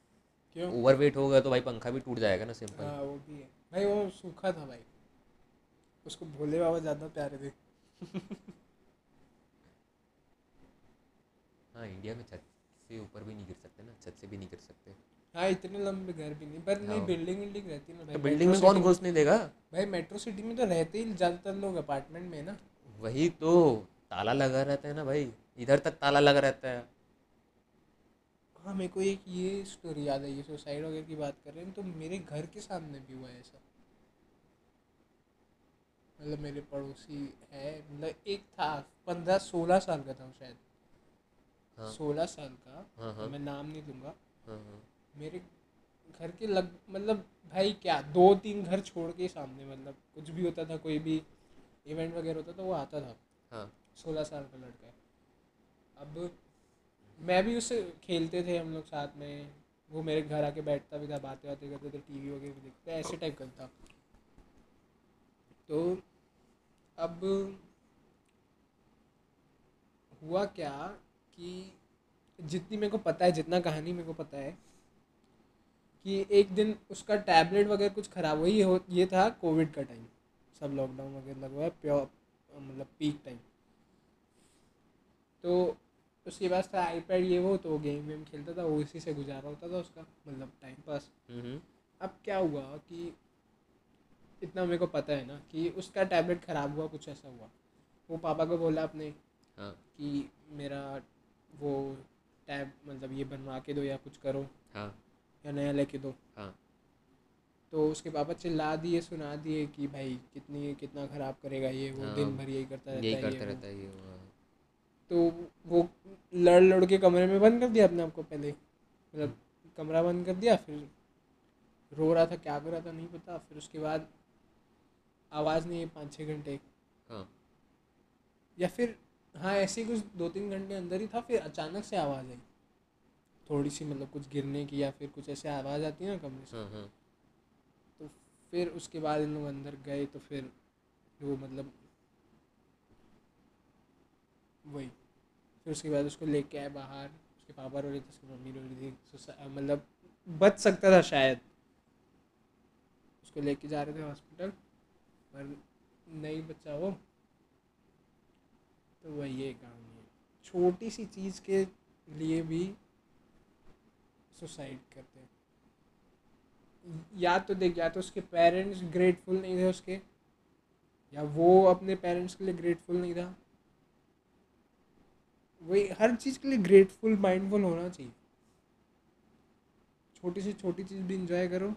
S1: क्यों?
S2: ओवर वेट होगा तो भाई पंखा भी टूट जाएगा ना सिंपल
S1: हाँ वो भी है। भाई वो सूखा था भाई। उसको भोले बाबा ज़्यादा प्यारे थे।
S2: हाँ इंडिया में छत से ऊपर भी नहीं गिर सकते ना छत से भी नहीं गिर सकते।
S1: हाँ इतने लंबे घर भी नहीं पर नहीं
S2: हाँ।
S1: बिल्डिंग बिल्डिंग रहती है ना भाई।
S2: तो बिल्डिंग में कौन घुसने देगा?
S1: भाई मेट्रो सिटी में तो रहते ही ज़्यादातर लोग अपार्टमेंट में ना।
S2: वही तो ताला लगा रहता है ना भाई इधर तक ताला लगा रहता है।
S1: हाँ मेरे को एक ये स्टोरी याद आई है सुसाइड वगैरह की बात कर रहे हैं तो मेरे घर के सामने भी हुआ है ऐसा। मतलब मेरे पड़ोसी है मतलब एक था पंद्रह सोलह साल का था वो शायद।
S2: हाँ।
S1: सोलह साल का
S2: हाँ हाँ।
S1: मैं नाम नहीं दूँगा।
S2: हाँ हाँ।
S1: मेरे घर के लग मतलब भाई क्या दो तीन घर छोड़ के सामने मतलब कुछ भी होता था कोई भी इवेंट वगैरह होता था वो आता था।
S2: हाँ।
S1: सोलह साल का लड़का है। अब मैं भी उससे खेलते थे हम लोग साथ में। वो मेरे घर आके बैठता भी था बातें बातें करते थे टीवी वगैरह भी देखते ऐसे टाइप करता तो अब हुआ क्या कि जितनी मेरे को पता है जितना कहानी मेरे को पता है कि एक दिन उसका टैबलेट वगैरह कुछ ख़राब ये हो ये था कोविड का टाइम सब लॉकडाउन वगैरह लगा हुआ है प्योर मतलब पीक टाइम तो उसके पास था आईपैड ये वो तो गेम वेम खेलता था वो इसी से गुजारा होता था उसका मतलब टाइम पास
S2: हम्म।
S1: अब क्या हुआ कि इतना मेरे को पता है ना कि उसका टैबलेट ख़राब हुआ कुछ ऐसा हुआ। वो पापा को बोला आपने
S2: हाँ।
S1: कि मेरा वो टैब मतलब ये बनवा के दो या कुछ करो।
S2: हाँ।
S1: या नया लेके दो।
S2: हाँ।
S1: तो उसके पापा चिल्ला दिए सुना दिए कि भाई कितनी कितना ख़राब करेगा ये वो
S2: हाँ,
S1: दिन भर यही करता रहता
S2: यही
S1: है
S2: करता रहता है ये।
S1: तो वो लड़ लड़ के कमरे में बंद कर दिया अपने आप को पहले। मतलब कमरा बंद कर दिया फिर रो रहा था क्या कर रहा था नहीं पता। फिर उसके बाद आवाज़ नहीं है पाँच छः घंटे।
S2: हाँ।
S1: या फिर हाँ ऐसे ही कुछ दो तीन घंटे अंदर ही था फिर अचानक से आवाज़ आई। थोड़ी सी मतलब कुछ गिरने की या फिर कुछ ऐसे आवाज़ आती है ना कमरे से।
S2: हाँ हाँ।
S1: तो फिर उसके बाद इन लोग अंदर गए तो फिर वो मतलब वही। फिर उसके बाद उसको लेके आए बाहर उसके पापा रो रहे थे उसकी मम्मी रो रही थी। सुसा- मतलब बच सकता था शायद। उसको लेके जा रहे थे हॉस्पिटल। पर नहीं बचा वो तो वही ये कहानी है। छोटी सी चीज़ के लिए भी सुसाइड करते हैं। या तो देख, या तो उसके पेरेंट्स ग्रेटफुल नहीं थे उसके, या वो अपने पेरेंट्स के लिए ग्रेटफुल नहीं था। वही हर चीज़ के लिए ग्रेटफुल माइंडफुल होना चाहिए। छोटी से छोटी चीज़ भी इंजॉय करो।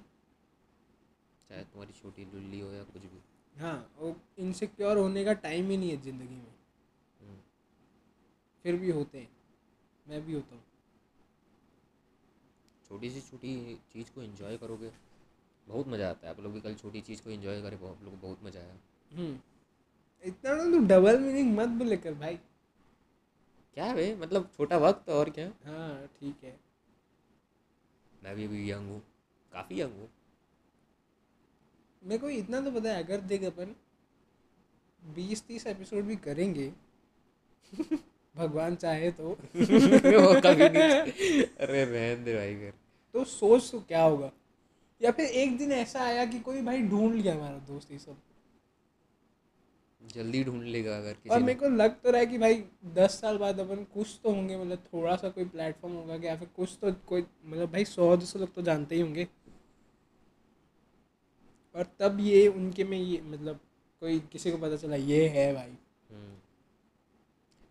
S2: चाहे तुम्हारी छोटी लुल्ली हो या कुछ भी।
S1: हाँ वो इनसिक्योर होने का टाइम ही नहीं है ज़िंदगी में।
S2: हम्म,
S1: फिर भी होते हैं। मैं भी होता हूँ।
S2: छोटी सी छोटी चीज़ को एंजॉय करोगे बहुत मज़ा आता है। आप लोग भी कल छोटी चीज़ को एंजॉय करें आप लोग को बहुत मज़ा आया।
S1: हम्म। इतना ना तू डबल मीनिंग मत बोले कर भाई।
S2: क्या है मतलब छोटा वक्त और क्या?
S1: हाँ ठीक है।
S2: मैं भी अभी यंग हूँ। काफ़ी यंग हूँ।
S1: मेरे को इतना तो पता है अगर देख अपन बीस तीस एपिसोड भी करेंगे भगवान चाहे तो।
S2: वो कभी नहीं अरे रहन दे भाई कर
S1: तो सोच तो क्या होगा? या फिर एक दिन ऐसा आया कि कोई भाई ढूंढ लिया हमारा दोस्त ये सब।
S2: जल्दी ढूंढ लेगा अगर किसी
S1: और
S2: मेरे
S1: को लग तो रहा है कि भाई दस साल बाद अपन कुछ तो होंगे मतलब थोड़ा सा कोई प्लेटफॉर्म होगा कि या फिर कुछ तो कोई मतलब भाई सौ दो सौ लोग तो जानते ही होंगे। और तब ये उनके में ये मतलब कोई किसी को पता चला ये है भाई।
S2: हम्म।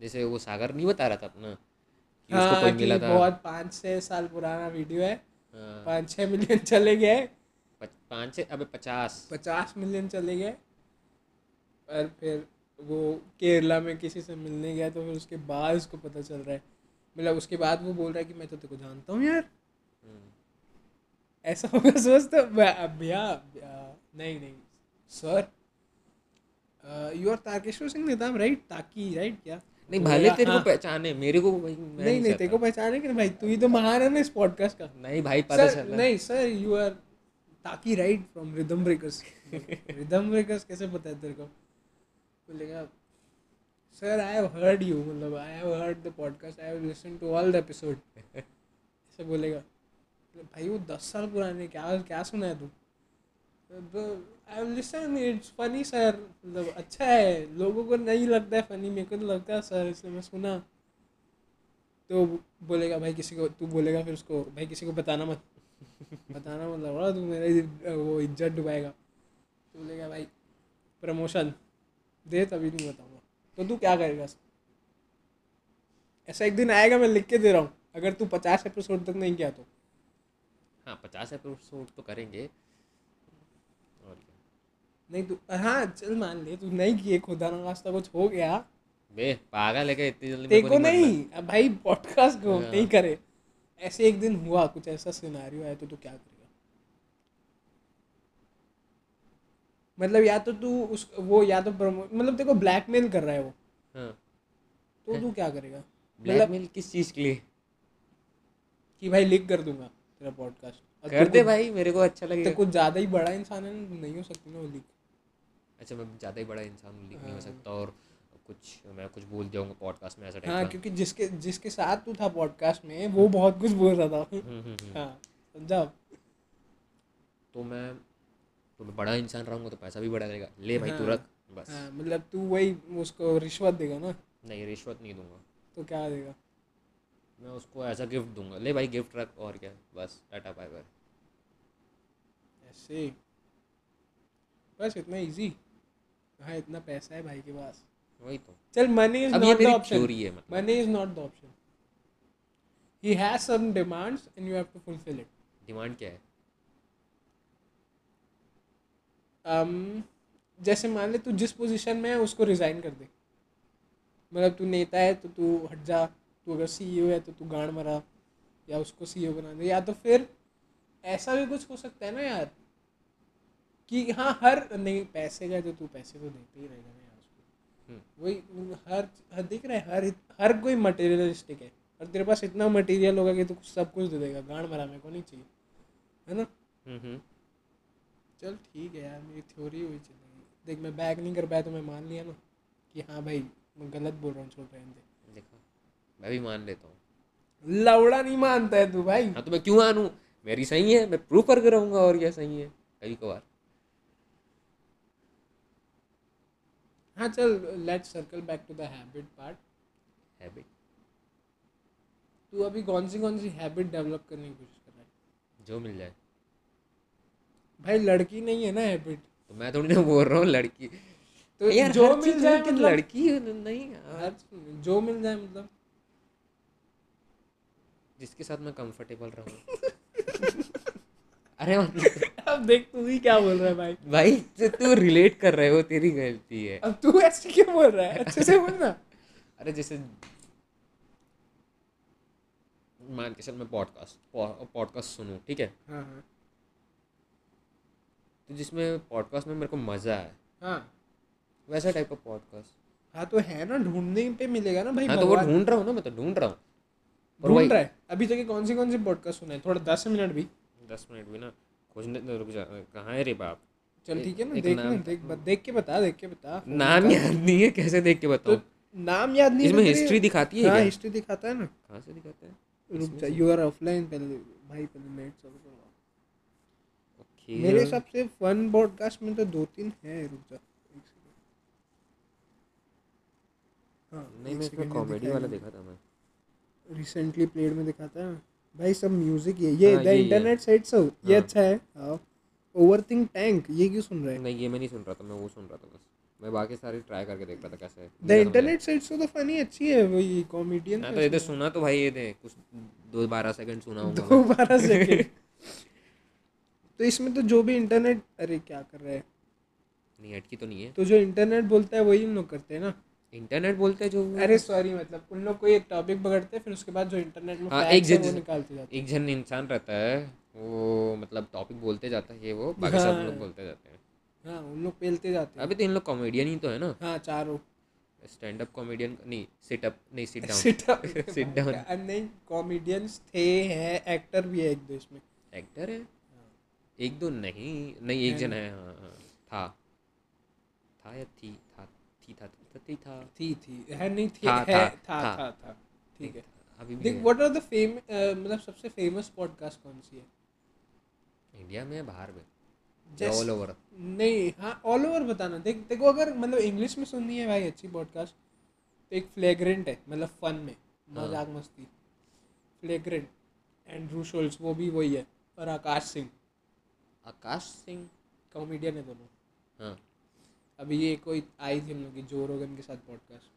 S2: जैसे वो सागर नहीं बता रहा था अपना कि उसको
S1: हाँ
S2: कोई मिला था?
S1: बहुत पाँच छः साल पुराना वीडियो है।
S2: हाँ,
S1: पाँच छः मिलियन चले गए।
S2: पाँच से अबे पचास।
S1: पचास मिलियन चले गए। और फिर वो केरला में किसी से मिलने गया तो फिर उसके बाद उसको पता चल रहा है। मतलब उसके बाद वो बोल रहा है कि मैं तो तेरे को जानता हूँ यार।
S2: हम्म,
S1: ऐसा होगा सोच तो भैया नहीं नहीं sir you are Tarkeshwar Singh निदाम right ताकी राइट क्या?
S2: नहीं
S1: तो
S2: भले तेरे को
S1: हाँ।
S2: पहचाने मेरे को भाई मैं
S1: नहीं नहीं। तेरे को पहचाने कि भाई तू ही तो महान है ना इस पॉडकास्ट का।
S2: नहीं भाई पता
S1: सर
S2: चला।
S1: नहीं सर यू आर ताकि right from Rhythm Breakers Rhythm Breakers कैसे पता है तेरे को? बोलेगा sir I have heard you मतलब I have heard the podcast I have listen to all the episode ऐसे बोलेगा। भाई, वो दस साल पुराने, क्या क्या सुना है तू? I have listen it's funny sir मतलब अच्छा है, लोगों को नहीं लगता है फनी मेरे को तो लगता है सर इसलिए मैं सुना। तो बोलेगा, भाई, किसी को तू बोलेगा फिर उसको, भाई, किसी को बताना मत। बताना मत लगा तू मेरा वो इज़्ज़त डुबाएगा। तो बोलेगा, भाई प्रमोशन दे, तभी नहीं बताऊँगा। तो तू क्या करेगा ऐसा एक दिन आएगा, मैं लिख के दे रहा हूँ। अगर तू पचास एपिसोड तक नहीं किया तो।
S2: हाँ पचास एपिसोड तो करेंगे। और क्या?
S1: नहीं तू हाँ चल मान ले तू नहीं किए खुदा ना खास्ता कुछ हो गया।
S2: बे पागल है क्या इतनी जल्दी मरना?
S1: नहीं अब भाई पॉडकास्ट को
S2: हाँ।
S1: नहीं करे। ऐसे एक दिन हुआ कुछ ऐसा सिनारियो है तो तू क्या करेगा? मतलब या तो तू उस वो या तो प्रमो मतलब तेको ब्लैकमेल कर रहा है वो।
S2: हाँ।
S1: तो तू क्या करेगा? मतलब
S2: ब्लैकमेल किस चीज़ के लिए?
S1: कि भाई लिख कर दूँगा। तेरा पॉडकास्ट
S2: कर दे भाई मेरे को अच्छा
S1: तो कुछ ज़्यादा ही बड़ा इंसान है नहीं हो सकती ना वो लीक
S2: अच्छा मैं ज़्यादा ही बड़ा इंसान लिख नहीं हो
S1: हाँ।
S2: सकता और कुछ मैं कुछ बोल जाऊँगा पॉडकास्ट में ऐसा
S1: हाँ क्योंकि जिसके जिसके साथ तू था पॉडकास्ट में वो बहुत कुछ बोल रहा था।
S2: हम्म, हम्म, हम्म।
S1: हाँ समझा?
S2: तो मैं तो मैं बड़ा इंसान रहूँगा तो पैसा भी बड़ा रहेगा ले भाई तू
S1: हाँ।
S2: रख बस।
S1: हाँ मतलब तू वही उसको रिश्वत देगा ना?
S2: नहीं रिश्वत नहीं दूँगा।
S1: तो क्या देगा?
S2: मैं उसको ऐसा गिफ्ट दूँगा। ले भाई गिफ्ट रख और क्या? बस टाटा बाय बाय
S1: ऐसे। बस इतना इजी हाँ इतना पैसा है भाई के पास?
S2: वही तो।
S1: चल money is not the option money is not the option he has some demands and you have to fulfil it
S2: demand क्या है?
S1: Um, जैसे मान ले तू जिस पोजीशन में है उसको रिजाइन कर दे। मतलब तू नेता है तो तू हट जा। तू अगर सीईओ है तो तू गांड मरा या उसको सीईओ बना दे या तो फिर ऐसा भी कुछ हो सकता है ना यार कि हाँ हर नहीं पैसे का तो तू पैसे तो देते ही रहेगा ना यार उसको।
S2: हम्म।
S1: वही हर हर देख रहा है हर हर कोई मटेरियलिस्टिक है और तेरे पास इतना मटेरियल होगा कि तू सब कुछ दे देगा गांड मरा मेरे को नहीं चाहिए है ना?
S2: हम्म हम्म।
S1: चल ठीक है यार मेरी थ्योरी हुई चलेगी देख मैं बैक नहीं कर पाया तो मैं मान लिया ना कि हाँ भाई मैं गलत बोल रहा हूँ छोड़ दे।
S2: देखा मैं भी मान लेता हूँ।
S1: लवड़ा नहीं मानता है तू भाई।
S2: हाँ तो मैं क्यों मानूँ? मेरी सही है मैं प्रूव करके रहूँगा और क्या सही है? कभी कभार।
S1: हाँ चल let circle back to the habit part
S2: habit
S1: तू अभी कौन सी कौन सी हैबिट डेवलप करने की कोशिश कर रहा है?
S2: जो मिल जाए।
S1: भाई लड़की नहीं है ना हैबिट
S2: तो मैं थोड़ी ना बोल रहा हूँ लड़की।
S1: तो
S2: यार
S1: जो मिल जाए
S2: कि
S1: मतलब
S2: लड़की नहीं यार।
S1: जो मिल जाए मतलब?
S2: जिसके साथ मैं कंफर्टेबल रहूँ। अरे
S1: अब देख तू ही क्या बोल रहा है भाई?
S2: भाई जो तू रिलेट कर रहे हो तेरी गलती है।
S1: अब तू ऐसे क्यों बोल रहा है? अच्छे से बोल ना
S2: अरे जैसे मान के चल मैं पॉडकास्ट पॉडकास्ट सुनूं ठीक है?
S1: हाँ हाँ।
S2: तो जिसमें पॉडकास्ट में मेरे को मज़ा है
S1: हाँ।
S2: वैसा टाइप का पॉडकास्ट
S1: हाँ तो है ना ढूँढने पे मिलेगा ना भाई
S2: हाँ तो वो ढूंढ रहा हूँ ना मैं तो ढूंढ रहा हूँ।
S1: ढूंढ रहा है। अभी तक कौन सी कौन सी पॉडकास्ट सुना है? थोड़ा दस मिनट भी।
S2: दस मिनट भी ना। खोजने तो रुक जा। कहाँ है रे बाप?
S1: चल ठीक है ना देख ना देख देख के बता देख के बता।
S2: नाम याद नहीं है कैसे देख के
S1: तो नाम याद नहीं
S2: इसमें
S1: तो
S2: हिस्ट्री दिखाती है
S1: हाँ हिस्ट्री दिखाता है ना।
S2: कहाँ से दिखाता है?
S1: रुक जा यू आर ऑफलाइन पहले भाई पहले नेट करवा
S2: ओके।
S1: मेरे सबसे फन पॉडकास्ट में तो दो तीन है रुक जा। हाँ
S2: नहीं मैं इसमें कॉमेडी वाला देखा था मैं।
S1: रिसेंटली प्लेड में दिखाता है। भाई सब म्यूज़िक ये ये द
S2: ये- ये।
S1: इंटरनेट साइट सो ये
S2: हाँ।
S1: अच्छा है। ओवर थिंक टैंक ये क्यों सुन रहे हैं?
S2: नहीं ये मैं नहीं सुन रहा था मैं वो सुन रहा था बस। मैं बाकी सारे ट्राई करके देख रहा था कैसे है
S1: द इंटरनेट साइट सो तो फनी अच्छी है वही कॉमेडियन
S2: हाँ, तो इधर सुना तो भाई ये दे कुछ दो बारह सेकंड सुना होगा।
S1: दो बारह सेकंड तो इसमें तो जो भी इंटरनेट अरे क्या कर रहे हैं?
S2: नहीं अटकी तो नहीं है।
S1: तो जो इंटरनेट बोलता है वही हम लोग करते हैं ना।
S2: इंटरनेट बोलते हैं जो
S1: अरे सॉरी मतलब उन लोग कोई एक टॉपिक पकड़ते हैं फिर उसके बाद जो इंटरनेट में
S2: हाँ, एक जन-
S1: निकालते जाते
S2: एक जन इंसान रहता है वो मतलब टॉपिक बोलते जाता है ये वो बाकी सब
S1: हाँ।
S2: लोग बोलते जाते हैं।
S1: हैं उन लोग पेलते जाते हैं।
S2: अभी तो इन लोग कॉमेडियन ही तो है ना।
S1: हाँ चारों।
S2: स्टैंड अप कॉमेडियन नहीं सिट अप नहीं sit down
S1: sit up
S2: Sit down.
S1: नहीं कॉमेडियंस थे हैं एक्टर भी है एक दो इसमें।
S2: एक्टर है? एक दो नहीं नहीं एक जन है हाँ हाँ था। था या थी था थी था। था थी था।
S1: थी थी। है नहीं थी
S2: था,
S1: है
S2: था,
S1: था
S2: था।
S1: ठीक है।
S2: अभी भी
S1: देख व्हाट आर द फेम मतलब सबसे फ़ेमस पॉडकास्ट कौन सी है?
S2: इंडिया में बाहर में? ऑल ओवर
S1: नहीं हाँ ऑल ओवर बताना। देख देखो अगर मतलब इंग्लिश में सुननी है भाई अच्छी पॉडकास्ट तो एक फ्लेग्रेंट है मतलब फन में।
S2: हाँ।
S1: मज़ाक मस्ती। फ्लेग्रेंट एंड्रू शोल्स वो भी वही है। और आकाश सिंह।
S2: आकाश सिंह?
S1: कॉमेडियन है दोनों।
S2: हाँ।
S1: अभी ये कोई आई थी हम लोग की जो रोगन के साथ पॉडकास्ट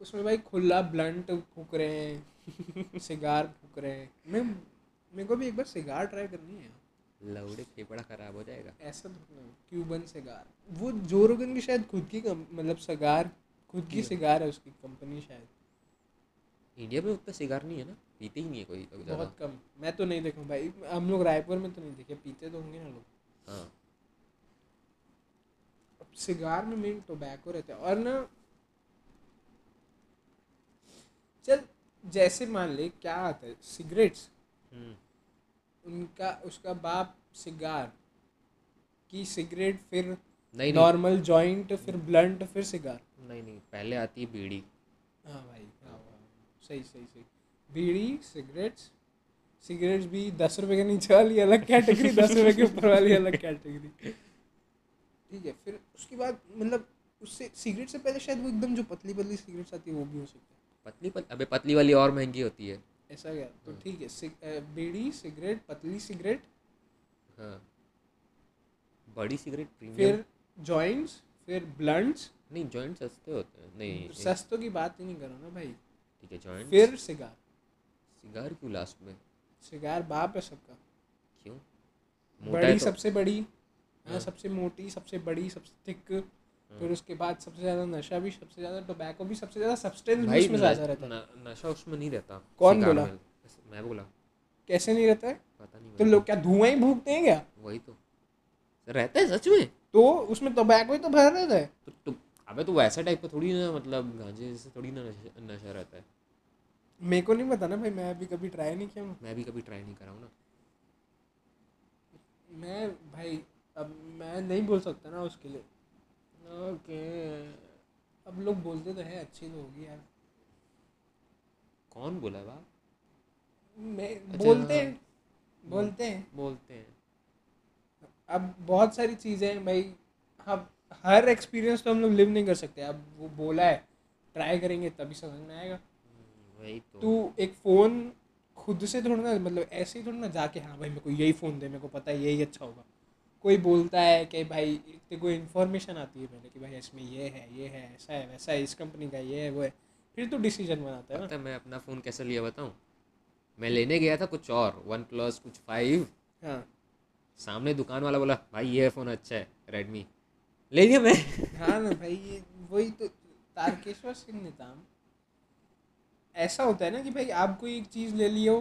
S1: उसमें भाई खुला ब्लंट फूक रहे हैं सिगार फूक रहे हैं। मैं मेरे को भी एक बार सिगार ट्राई करनी है
S2: लौड़े फेफड़ा खराब हो जाएगा।
S1: ऐसा तो क्यूबन सिगार। वो जो रोगन की शायद खुद की मतलब सिगार खुद की सिगार है उसकी कंपनी शायद।
S2: इंडिया में उतना सिगार नहीं है ना? पीते ही नहीं है कोई ज़्यादा।
S1: बहुत कम। मैं तो नहीं देखा भाई। हम लोग रायपुर में तो नहीं देखे पीते तो होंगे ना लोग।
S2: हाँ।
S1: सिगार में मेन टोबैको रहता है। और ना चल जैसे मान ले क्या आता है? सिगरेट्स।
S2: हम्म,
S1: उनका उसका बाप सिगार की सिगरेट फिर
S2: नहीं
S1: नॉर्मल जॉइंट फिर ब्लंट फिर सिगार।
S2: नहीं नहीं पहले आती है बीड़ी।
S1: हाँ भाई हाँ हाँ सही सही सही। बीड़ी सिगरेट्स सिगरेट्स भी दस रुपए के नीचे वाली अलग कैटेगरी दस रुपए के ऊपर वाली अलग कैटेगरी ठीक है फिर उसके बाद मतलब उससे सिगरेट से पहले शायद वो एकदम जो पतली पतली सिगरेट्स आती है वो भी हो सकती है।
S2: पतली पत, अबे पतली वाली और महँगी होती है।
S1: ऐसा क्या? तो ठीक है सिग- बीड़ी सिगरेट पतली सिगरेट
S2: हाँ। बड़ी सिगरेट प्रीमियम
S1: फिर जॉइंट्स फिर ब्लंट्स
S2: नहीं जॉइंट सस्ते होते हैं। नहीं
S1: सस्तों की बात ही नहीं करो ना भाई।
S2: ठीक है जॉइंट
S1: फिर सिगार।
S2: सिगार क्यों लास्ट में?
S1: सिगार बाप है सबका।
S2: क्यों?
S1: बड़ी
S2: तो-
S1: सबसे बड़ी। हाँ। सबसे मोटी सबसे बड़ी सबसे थिक फिर उसके बाद सबसे ज़्यादा नशा भी सबसे ज़्यादा टोबैको भी सबसे ज़्यादा सब्सटेंस भी उसमें ज़्यादा रहता है।
S2: नशा उसमें नहीं रहता।
S1: कौन बोला?
S2: मैं। बोला।
S1: कैसे नहीं रहता है?
S2: पता नहीं
S1: तो लोग क्या धुआँ ही भूखते हैं क्या?
S2: वही तो। रहता है सच में?
S1: तो उसमें टोबैको ही तो भरा रहता है।
S2: तो, तो अबे तो वैसा टाइप का थोड़ी ना मतलब गांजे से थोड़ी ना नशा, नशा रहता है।
S1: मेरे को नहीं पता ना भाई मैं अभी कभी ट्राई नहीं किया।
S2: मैं भी कभी ट्राई नहीं करा हूँ ना।
S1: मैं भाई अब मैं नहीं बोल सकता ना उसके लिए। ओके। अब लोग बोलते तो है अच्छी तो होगी यार।
S2: कौन बोला बा
S1: मैं
S2: अच्छा,
S1: बोलते
S2: हाँ।
S1: हैं बोलते हैं।
S2: बोलते हैं।
S1: अब बहुत सारी चीज़ें हैं भाई अब हर एक्सपीरियंस तो हम लोग लिव नहीं कर सकते। अब वो बोला है ट्राई करेंगे तभी समझ में आएगा।
S2: हम्म, वही तो।
S1: तू एक फ़ोन खुद से थोड़ा ना मतलब ऐसे ही थोड़ा ना जाके हाँ भाई मेरे को यही फ़ोन दे मेरे को पता है यही अच्छा होगा। कोई बोलता है कि भाई तेरे को इन्फॉर्मेशन आती है पहले कि भाई इसमें ये है ये है ऐसा है वैसा है इस कंपनी का ये है वो है। फिर तो डिसीज़न बनाता है ना।
S2: मैं अपना फ़ोन कैसे लिया बताऊँ? मैं लेने गया था कुछ और वन प्लस कुछ फाइव
S1: हाँ।
S2: सामने दुकान वाला बोला भाई ये फ़ोन अच्छा है रेडमी ले लिया मैं।
S1: हाँ ना भाई ये वही तो तारकेश्वर सिंह निताम ऐसा होता है ना कि भाई आप कोई एक चीज़ ले लियो।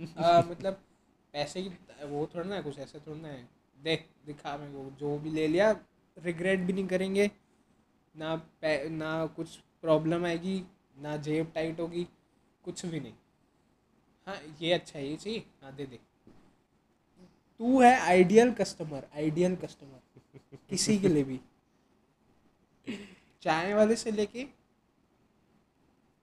S1: आ, मतलब पैसे की वो थोड़ा ना कुछ ऐसे थोड़ा ना है। देख दिखा मेरे को जो भी ले लिया रिग्रेट भी नहीं करेंगे। ना पै- ना कुछ प्रॉब्लम आएगी ना जेब टाइट होगी कुछ भी नहीं। हाँ ये अच्छा है ये चाहिए। हाँ दे दे। तू है आइडियल कस्टमर आइडियल कस्टमर किसी के लिए भी। चाय वाले से लेके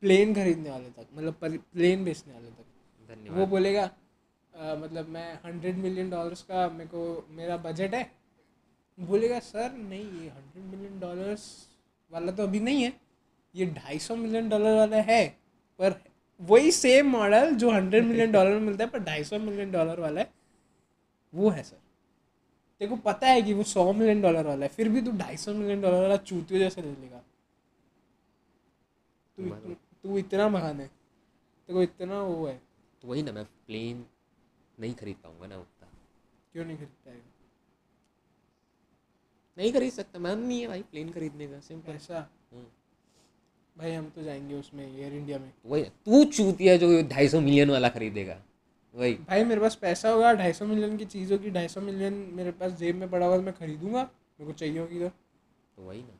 S1: प्लेन खरीदने वाले तक मतलब प्लेन बेचने वाले तक।
S2: धन्यवाद।
S1: वो बोलेगा "अ, मतलब मैं हंड्रेड मिलियन डॉलर्स का मेरे को मेरा बजट है। बोलेगा सर नहीं ये हंड्रेड मिलियन डॉलर्स वाला तो अभी नहीं है। ये ढाई सौ मिलियन डॉलर वाला है पर वही सेम मॉडल जो हंड्रेड मिलियन डॉलर में मिलता है पर ढाई सौ मिलियन डॉलर वाला है। वो है सर। तेरे को पता है कि वो सौ मिलियन डॉलर वाला है फिर भी तू ढाई सौ मिलियन डॉलर वाला चूतियों जैसे ले लेगा तू तू इतना महान है। तेरे को इतना वो है।
S2: तो वही ना मैं प्लेन नहीं खरीद पाऊँगा ना उतना।
S1: क्यों नहीं खरीद पाएगा
S2: नहीं खरीद सकता मन नहीं है भाई प्लेन खरीदने का सिंपल
S1: ऐसा भाई हम तो जाएँगे उसमें एयर इंडिया में।
S2: वही तू चूतिया जो ढाई सौ मिलियन वाला खरीदेगा वही।
S1: भाई मेरे पास पैसा होगा ढाई सौ मिलियन की चीज़ होगी ढाई सौ मिलियन मेरे पास जेब में पड़ा हुआ मैं खरीदूँगा मेरे को चाहिए होगी तो।
S2: तो वही ना।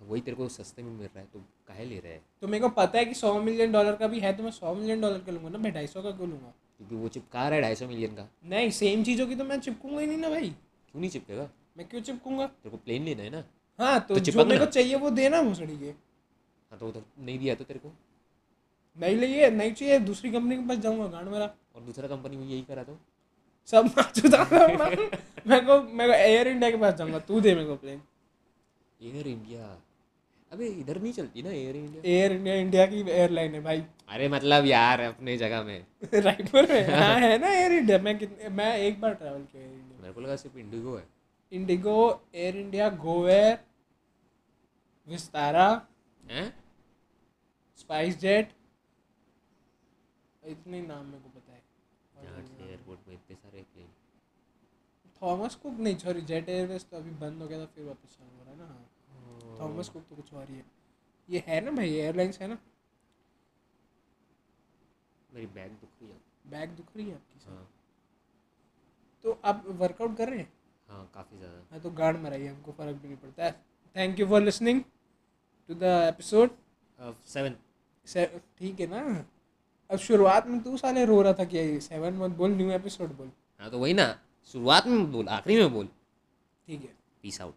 S2: वही तेरे को सस्ते में मिल रहा है तो काहे ले रहा है?
S1: तो मेरे को पता है कि सौ मिलियन डॉलर का भी है तो मैं सौ मिलियन डॉलर का लूँगा ना मैं ढाई सौ का क्यों लूँगा?
S2: क्योंकि वो चिपका रहा है ढाई सौ मिलियन का।
S1: नहीं सेम चीज़ होगी तो मैं चिपकूँगा ही नहीं ना भाई।
S2: क्यों नहीं चिपकेगा?
S1: मैं क्यों चिपकूँगा?
S2: तेरे को प्लेन लेना है ना।
S1: हाँ तो,
S2: तो
S1: जो मेरे को चाहिए वो देना भोसड़ी के।
S2: हाँ तो उधर नहीं दिया तो तेरे को।
S1: नहीं लिए नहीं चाहिए दूसरी कंपनी के पास जाऊँगा गांड मेरा।
S2: और दूसरा कंपनी में यही करा दो
S1: सब मेरे को मेरे को एयर इंडिया के पास जाऊँगा तू दे मेरे को प्लेन
S2: एयर इंडिया अबे इधर नहीं चलती ना Air India
S1: Air India India की एयरलाइन है भाई।
S2: अरे मतलब यार अपने जगह में।
S1: रायपुर में? हाँ है ना एयर इंडिया मैं कितने मैं एक बार ट्रैवल किया एयर इंडिया
S2: मेरे को लगा सिर्फ़ इंडिगो है।
S1: IndiGo Air India GoAir Vistara
S2: हैं?
S1: स्पाइस जेट इतने नाम मेरे को पता है।
S2: एयरपोर्ट में इतने सारे प्लेन
S1: थॉमस कुक नहीं सॉरी जेट एयरवेज तो अभी बंद हो गया था फिर वापस हाँ थॉमस कुक तो कुछ और ही है। ये है ना भाई एयरलाइंस है ना?
S2: मेरी बैग दुख रही है।
S1: बैग दुख रही है आपकी? सर
S2: हाँ।
S1: तो आप वर्कआउट कर रहे हैं?
S2: हाँ काफ़ी ज़्यादा।
S1: हाँ तो गार्ड मराइए हमको फ़र्क भी नहीं पड़ता। है thank you for listening to the episode
S2: seven
S1: ठीक है ना? अब शुरुआत में तू साले रो रहा था कि सेवन मत बोल न्यू एपिसोड बोल।
S2: हाँ तो वही ना शुरुआत में बोल आखिरी में बोल।
S1: ठीक है।
S2: Peace out